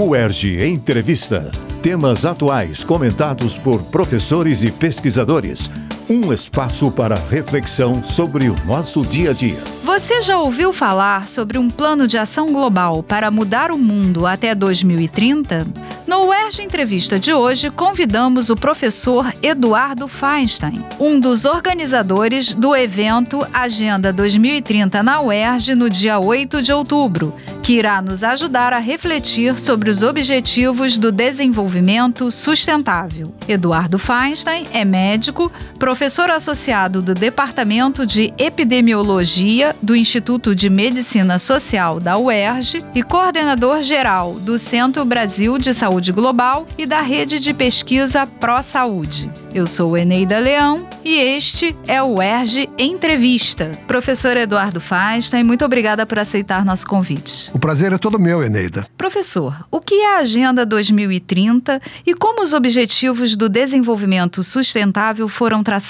UERJ Entrevista. Temas atuais comentados por professores e pesquisadores. Um espaço para reflexão sobre o nosso dia a dia. Você já ouviu falar sobre um plano de ação global para mudar o mundo até 2030? No UERJ Entrevista de hoje, convidamos o professor Eduardo Feinstein, um dos organizadores do evento Agenda 2030 na UERJ no dia 8 de outubro, que irá nos ajudar a refletir sobre os objetivos do desenvolvimento sustentável. Eduardo Feinstein é médico, professor associado do Departamento de Epidemiologia do Instituto de Medicina Social da UERJ e coordenador geral do Centro Brasil de Saúde Global e da Rede de Pesquisa Pró Saúde. Eu sou Eneida Leão e este é o UERJ Entrevista. Professor Eduardo Feinstein, muito obrigada por aceitar nosso convite. O prazer é todo meu, Eneida. Professor, o que é a Agenda 2030 e como os objetivos do desenvolvimento sustentável foram traçados?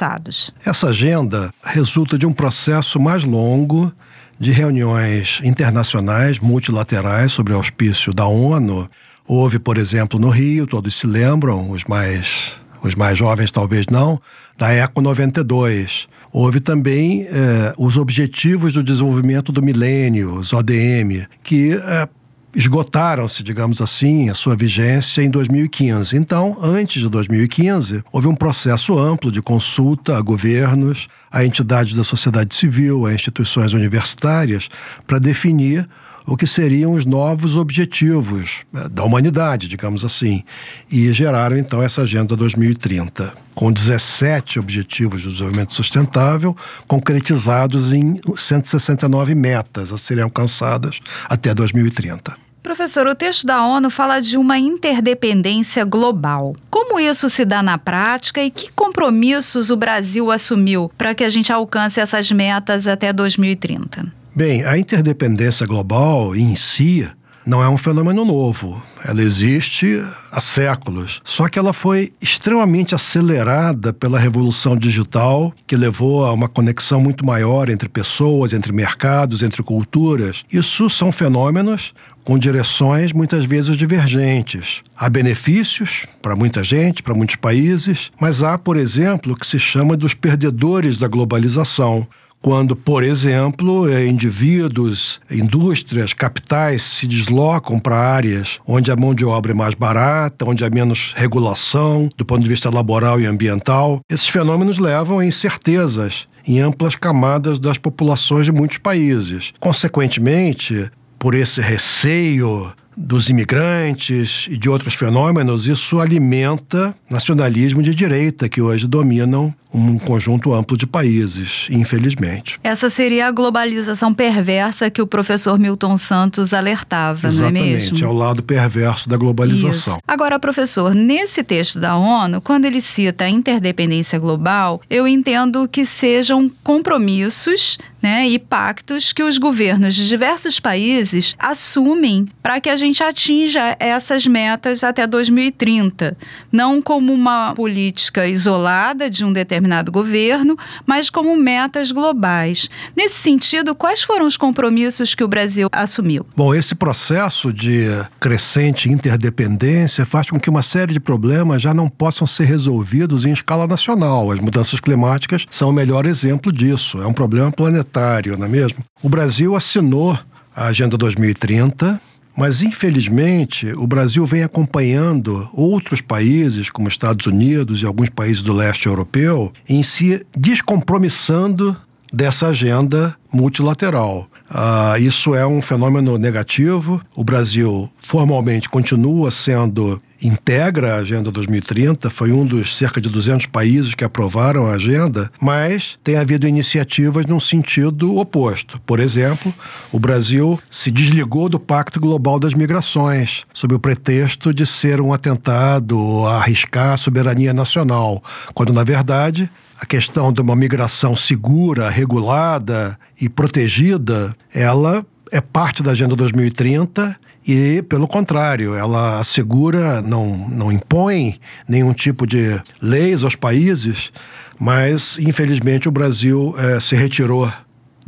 Essa agenda resulta de um processo mais longo de reuniões internacionais multilaterais sobre auspício da ONU. Houve, por exemplo, no Rio, todos se lembram, os mais, os mais jovens talvez não, da ECO 92. Houve também eh, os Objetivos do Desenvolvimento do Milênio, os ODM, que eh, esgotaram-se, digamos assim, a sua vigência em 2015. Então, antes de 2015, houve um processo amplo de consulta a governos, a entidades da sociedade civil, a instituições universitárias, para definir o que seriam os novos objetivos eh, da humanidade, digamos assim, e geraram então essa Agenda 2030, com 17 objetivos de desenvolvimento sustentável, concretizados em 169 metas a serem alcançadas até 2030. Professor, o texto da ONU fala de uma interdependência global. Como isso se dá na prática e que compromissos o Brasil assumiu para que a gente alcance essas metas até 2030? Bem, a interdependência global em si não é um fenômeno novo. Ela existe há séculos. Só que ela foi extremamente acelerada pela revolução digital, que levou a uma conexão muito maior entre pessoas, entre mercados, entre culturas. Isso são fenômenos com direções muitas vezes divergentes. Há benefícios para muita gente, para muitos países, mas há, por exemplo, o que se chama dos perdedores da globalização quando, por exemplo, eh, indivíduos, indústrias, capitais se deslocam para áreas onde a mão de obra é mais barata, onde há menos regulação do ponto de vista laboral e ambiental. Esses fenômenos levam a incertezas em amplas camadas das populações de muitos países. Consequentemente, por esse receio dos imigrantes e de outros fenômenos, isso alimenta nacionalismo de direita que hoje dominam um conjunto amplo de países, infelizmente. Essa seria a globalização perversa que o professor Milton Santos alertava, Exatamente, não é mesmo? Exatamente, é o lado perverso da globalização. Isso. Agora, professor, nesse texto da ONU, quando ele cita a interdependência global, eu entendo que sejam compromissos né, e pactos que os governos de diversos países assumem para que a gente atinja essas metas até 2030. Não como uma política isolada de um determinado governo, mas como metas globais. Nesse sentido, quais foram os compromissos que o Brasil assumiu? Bom, esse processo de crescente interdependência faz com que uma série de problemas já não possam ser resolvidos em escala nacional. As mudanças climáticas são o melhor exemplo disso. É um problema planetário, não é mesmo? O Brasil assinou a Agenda 2030 mas, infelizmente, o Brasil vem acompanhando outros países, como Estados Unidos e alguns países do leste europeu, em se descompromissando dessa agenda multilateral. Uh, isso é um fenômeno negativo. O Brasil formalmente continua sendo integra a Agenda 2030, foi um dos cerca de 200 países que aprovaram a agenda, mas tem havido iniciativas num sentido oposto. Por exemplo, o Brasil se desligou do Pacto Global das Migrações, sob o pretexto de ser um atentado a arriscar a soberania nacional, quando na verdade a questão de uma migração segura, regulada e protegida, ela é parte da Agenda 2030 e, pelo contrário, ela assegura, não, não impõe nenhum tipo de leis aos países, mas, infelizmente, o Brasil é, se retirou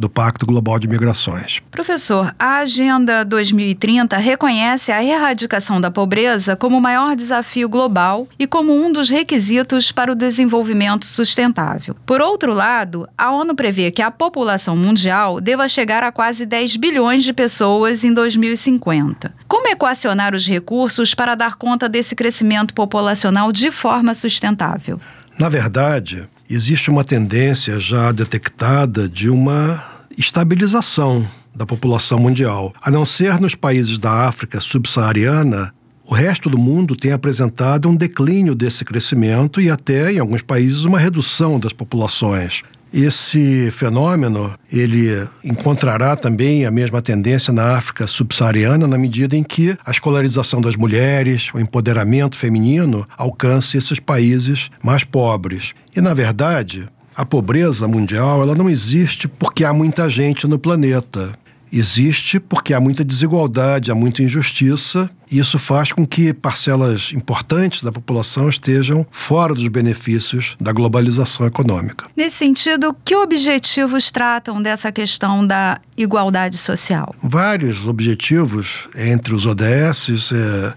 do Pacto Global de Migrações. Professor, a Agenda 2030 reconhece a erradicação da pobreza como o maior desafio global e como um dos requisitos para o desenvolvimento sustentável. Por outro lado, a ONU prevê que a população mundial deva chegar a quase 10 bilhões de pessoas em 2050. Como equacionar os recursos para dar conta desse crescimento populacional de forma sustentável? Na verdade, existe uma tendência já detectada de uma estabilização da população mundial. A não ser nos países da África subsaariana, o resto do mundo tem apresentado um declínio desse crescimento e até, em alguns países, uma redução das populações. Esse fenômeno ele encontrará também a mesma tendência na África subsaariana na medida em que a escolarização das mulheres, o empoderamento feminino alcance esses países mais pobres. E na verdade, a pobreza mundial ela não existe porque há muita gente no planeta existe porque há muita desigualdade, há muita injustiça, e isso faz com que parcelas importantes da população estejam fora dos benefícios da globalização econômica. Nesse sentido, que objetivos tratam dessa questão da igualdade social? Vários objetivos entre os ODS, é,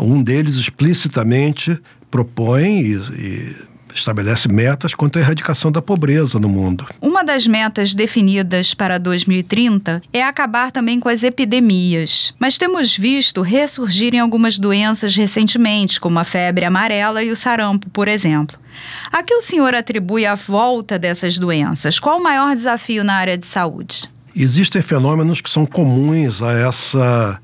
um deles explicitamente propõe e, e estabelece metas quanto à erradicação da pobreza no mundo. Uma das metas definidas para 2030 é acabar também com as epidemias. Mas temos visto ressurgirem algumas doenças recentemente, como a febre amarela e o sarampo, por exemplo. A que o senhor atribui a volta dessas doenças? Qual o maior desafio na área de saúde? Existem fenômenos que são comuns a essa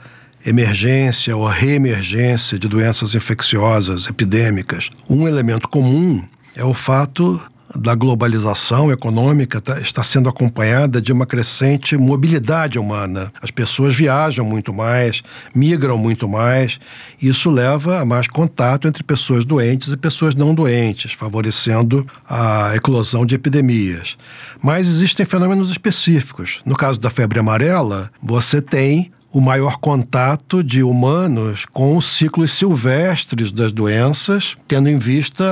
emergência ou reemergência de doenças infecciosas epidêmicas. Um elemento comum é o fato da globalização econômica tá, está sendo acompanhada de uma crescente mobilidade humana. As pessoas viajam muito mais, migram muito mais. Isso leva a mais contato entre pessoas doentes e pessoas não doentes, favorecendo a eclosão de epidemias. Mas existem fenômenos específicos. No caso da febre amarela, você tem o maior contato de humanos com os ciclos silvestres das doenças, tendo em vista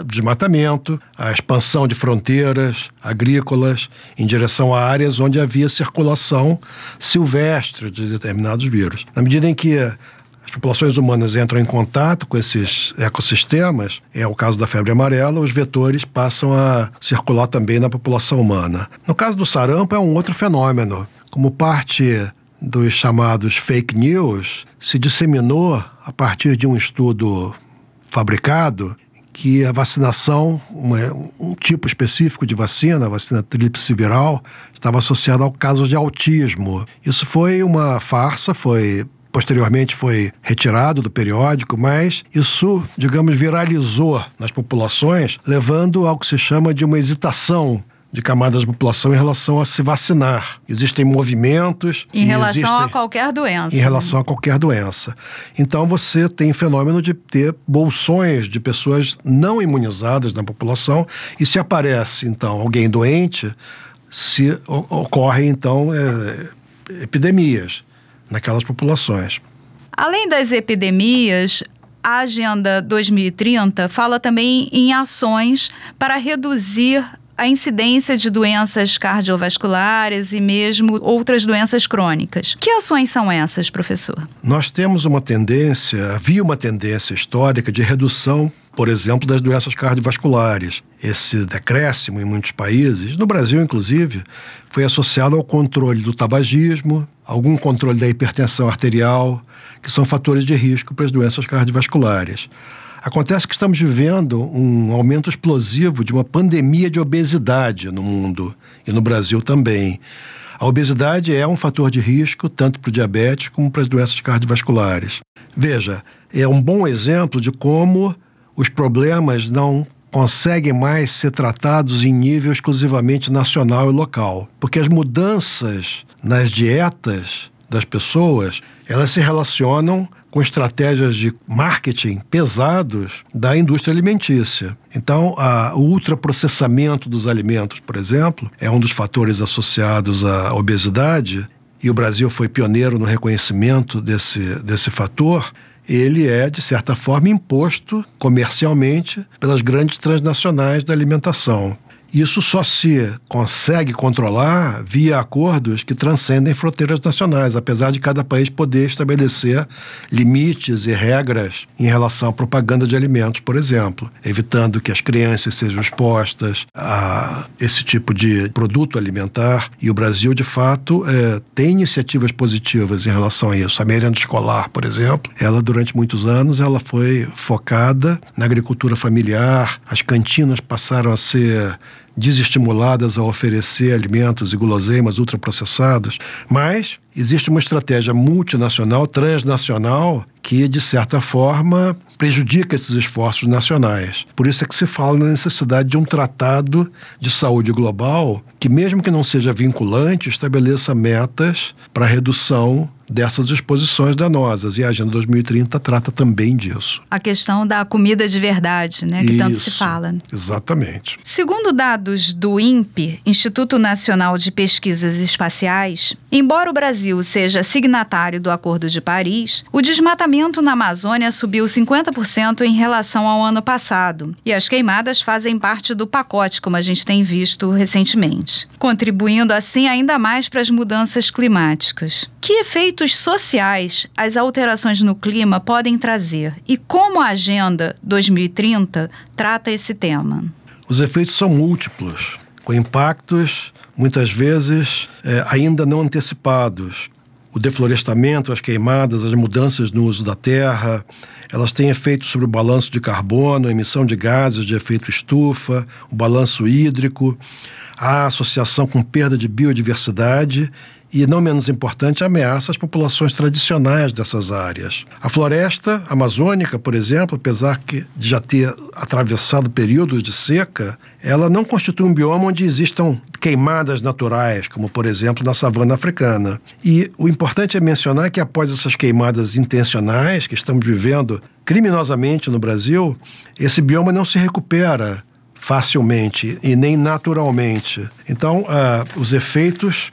o desmatamento, a expansão de fronteiras agrícolas em direção a áreas onde havia circulação silvestre de determinados vírus. Na medida em que as populações humanas entram em contato com esses ecossistemas, é o caso da febre amarela, os vetores passam a circular também na população humana. No caso do sarampo, é um outro fenômeno. Como parte dos chamados fake news se disseminou a partir de um estudo fabricado que a vacinação, um tipo específico de vacina, a vacina tríplice viral, estava associada ao caso de autismo. Isso foi uma farsa, foi posteriormente foi retirado do periódico, mas isso, digamos, viralizou nas populações, levando ao que se chama de uma hesitação de camadas da população em relação a se vacinar. Existem movimentos. Em relação existem, a qualquer doença. Em relação a qualquer doença. Então você tem fenômeno de ter bolsões de pessoas não imunizadas na população e se aparece então alguém doente, se ocorrem então é, epidemias naquelas populações. Além das epidemias, a Agenda 2030 fala também em ações para reduzir a incidência de doenças cardiovasculares e mesmo outras doenças crônicas. Que ações são essas, professor? Nós temos uma tendência, havia uma tendência histórica de redução por exemplo, das doenças cardiovasculares. Esse decréscimo em muitos países, no Brasil inclusive, foi associado ao controle do tabagismo, algum controle da hipertensão arterial, que são fatores de risco para as doenças cardiovasculares. Acontece que estamos vivendo um aumento explosivo de uma pandemia de obesidade no mundo e no Brasil também. A obesidade é um fator de risco tanto para o diabetes como para as doenças cardiovasculares. Veja, é um bom exemplo de como os problemas não conseguem mais ser tratados em nível exclusivamente nacional e local, porque as mudanças nas dietas das pessoas, elas se relacionam com estratégias de marketing pesados da indústria alimentícia. Então, a, o ultraprocessamento dos alimentos, por exemplo, é um dos fatores associados à obesidade, e o Brasil foi pioneiro no reconhecimento desse, desse fator. Ele é, de certa forma, imposto comercialmente pelas grandes transnacionais da alimentação. Isso só se consegue controlar via acordos que transcendem fronteiras nacionais, apesar de cada país poder estabelecer limites e regras em relação à propaganda de alimentos, por exemplo, evitando que as crianças sejam expostas a esse tipo de produto alimentar. E o Brasil, de fato, é, tem iniciativas positivas em relação a isso. A merenda escolar, por exemplo, ela durante muitos anos ela foi focada na agricultura familiar, as cantinas passaram a ser desestimuladas a oferecer alimentos e guloseimas ultraprocessados, mas existe uma estratégia multinacional, transnacional, que, de certa forma, prejudica esses esforços nacionais. Por isso é que se fala na necessidade de um tratado de saúde global que, mesmo que não seja vinculante, estabeleça metas para redução dessas exposições danosas. E a Agenda 2030 trata também disso. A questão da comida de verdade, né? Que Isso, tanto se fala. Exatamente. Segundo dados do INPE, Instituto Nacional de Pesquisas Espaciais, embora o Brasil seja signatário do Acordo de Paris, o desmatamento na Amazônia subiu 50% em relação ao ano passado. E as queimadas fazem parte do pacote, como a gente tem visto recentemente, contribuindo assim ainda mais para as mudanças climáticas. Que efeitos sociais as alterações no clima podem trazer e como a Agenda 2030 trata esse tema? Os efeitos são múltiplos, com impactos muitas vezes é, ainda não antecipados. O deflorestamento, as queimadas, as mudanças no uso da terra, elas têm efeitos sobre o balanço de carbono, emissão de gases de efeito estufa, o balanço hídrico, a associação com perda de biodiversidade e, não menos importante, ameaça às populações tradicionais dessas áreas. A floresta amazônica, por exemplo, apesar de já ter atravessado períodos de seca, ela não constitui um bioma onde existam queimadas naturais, como por exemplo na savana africana. E o importante é mencionar que após essas queimadas intencionais que estamos vivendo criminosamente no Brasil, esse bioma não se recupera facilmente e nem naturalmente. Então, uh, os efeitos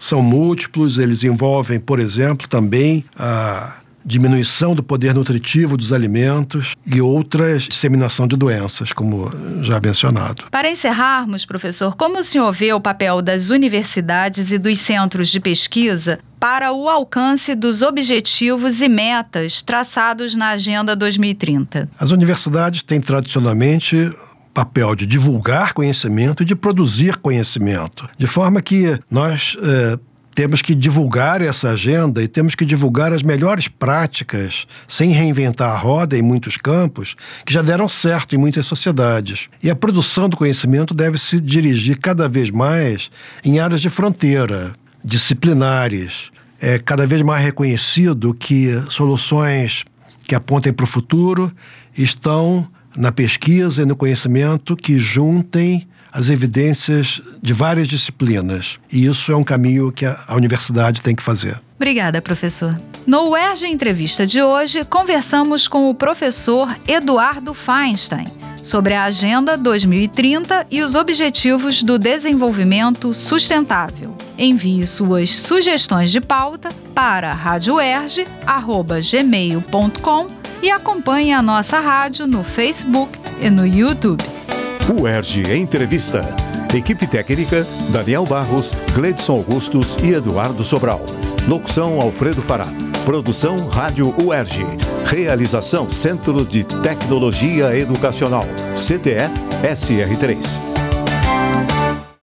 são múltiplos, eles envolvem, por exemplo, também a diminuição do poder nutritivo dos alimentos e outras disseminação de doenças, como já mencionado. Para encerrarmos, professor, como o senhor vê o papel das universidades e dos centros de pesquisa para o alcance dos objetivos e metas traçados na Agenda 2030? As universidades têm tradicionalmente papel de divulgar conhecimento e de produzir conhecimento, de forma que nós é, temos que divulgar essa agenda e temos que divulgar as melhores práticas, sem reinventar a roda em muitos campos, que já deram certo em muitas sociedades. E a produção do conhecimento deve se dirigir cada vez mais em áreas de fronteira, disciplinares. É cada vez mais reconhecido que soluções que apontem para o futuro estão na pesquisa e no conhecimento que juntem as evidências de várias disciplinas. E isso é um caminho que a, universidade tem que fazer. Obrigada, professor. No UERJ Entrevista de hoje, conversamos com o professor Eduardo Feinstein sobre a Agenda 2030 e os Objetivos do Desenvolvimento Sustentável. Envie suas sugestões de pauta para radioerge.gmail.com e acompanhe a nossa rádio no Facebook e no YouTube. UERJ Entrevista. Equipe técnica: Daniel Barros, Gledson Augustos e Eduardo Sobral. Locução: Alfredo Fará. Produção: Rádio UERJ. Realização: Centro de Tecnologia Educacional. CTE SR3.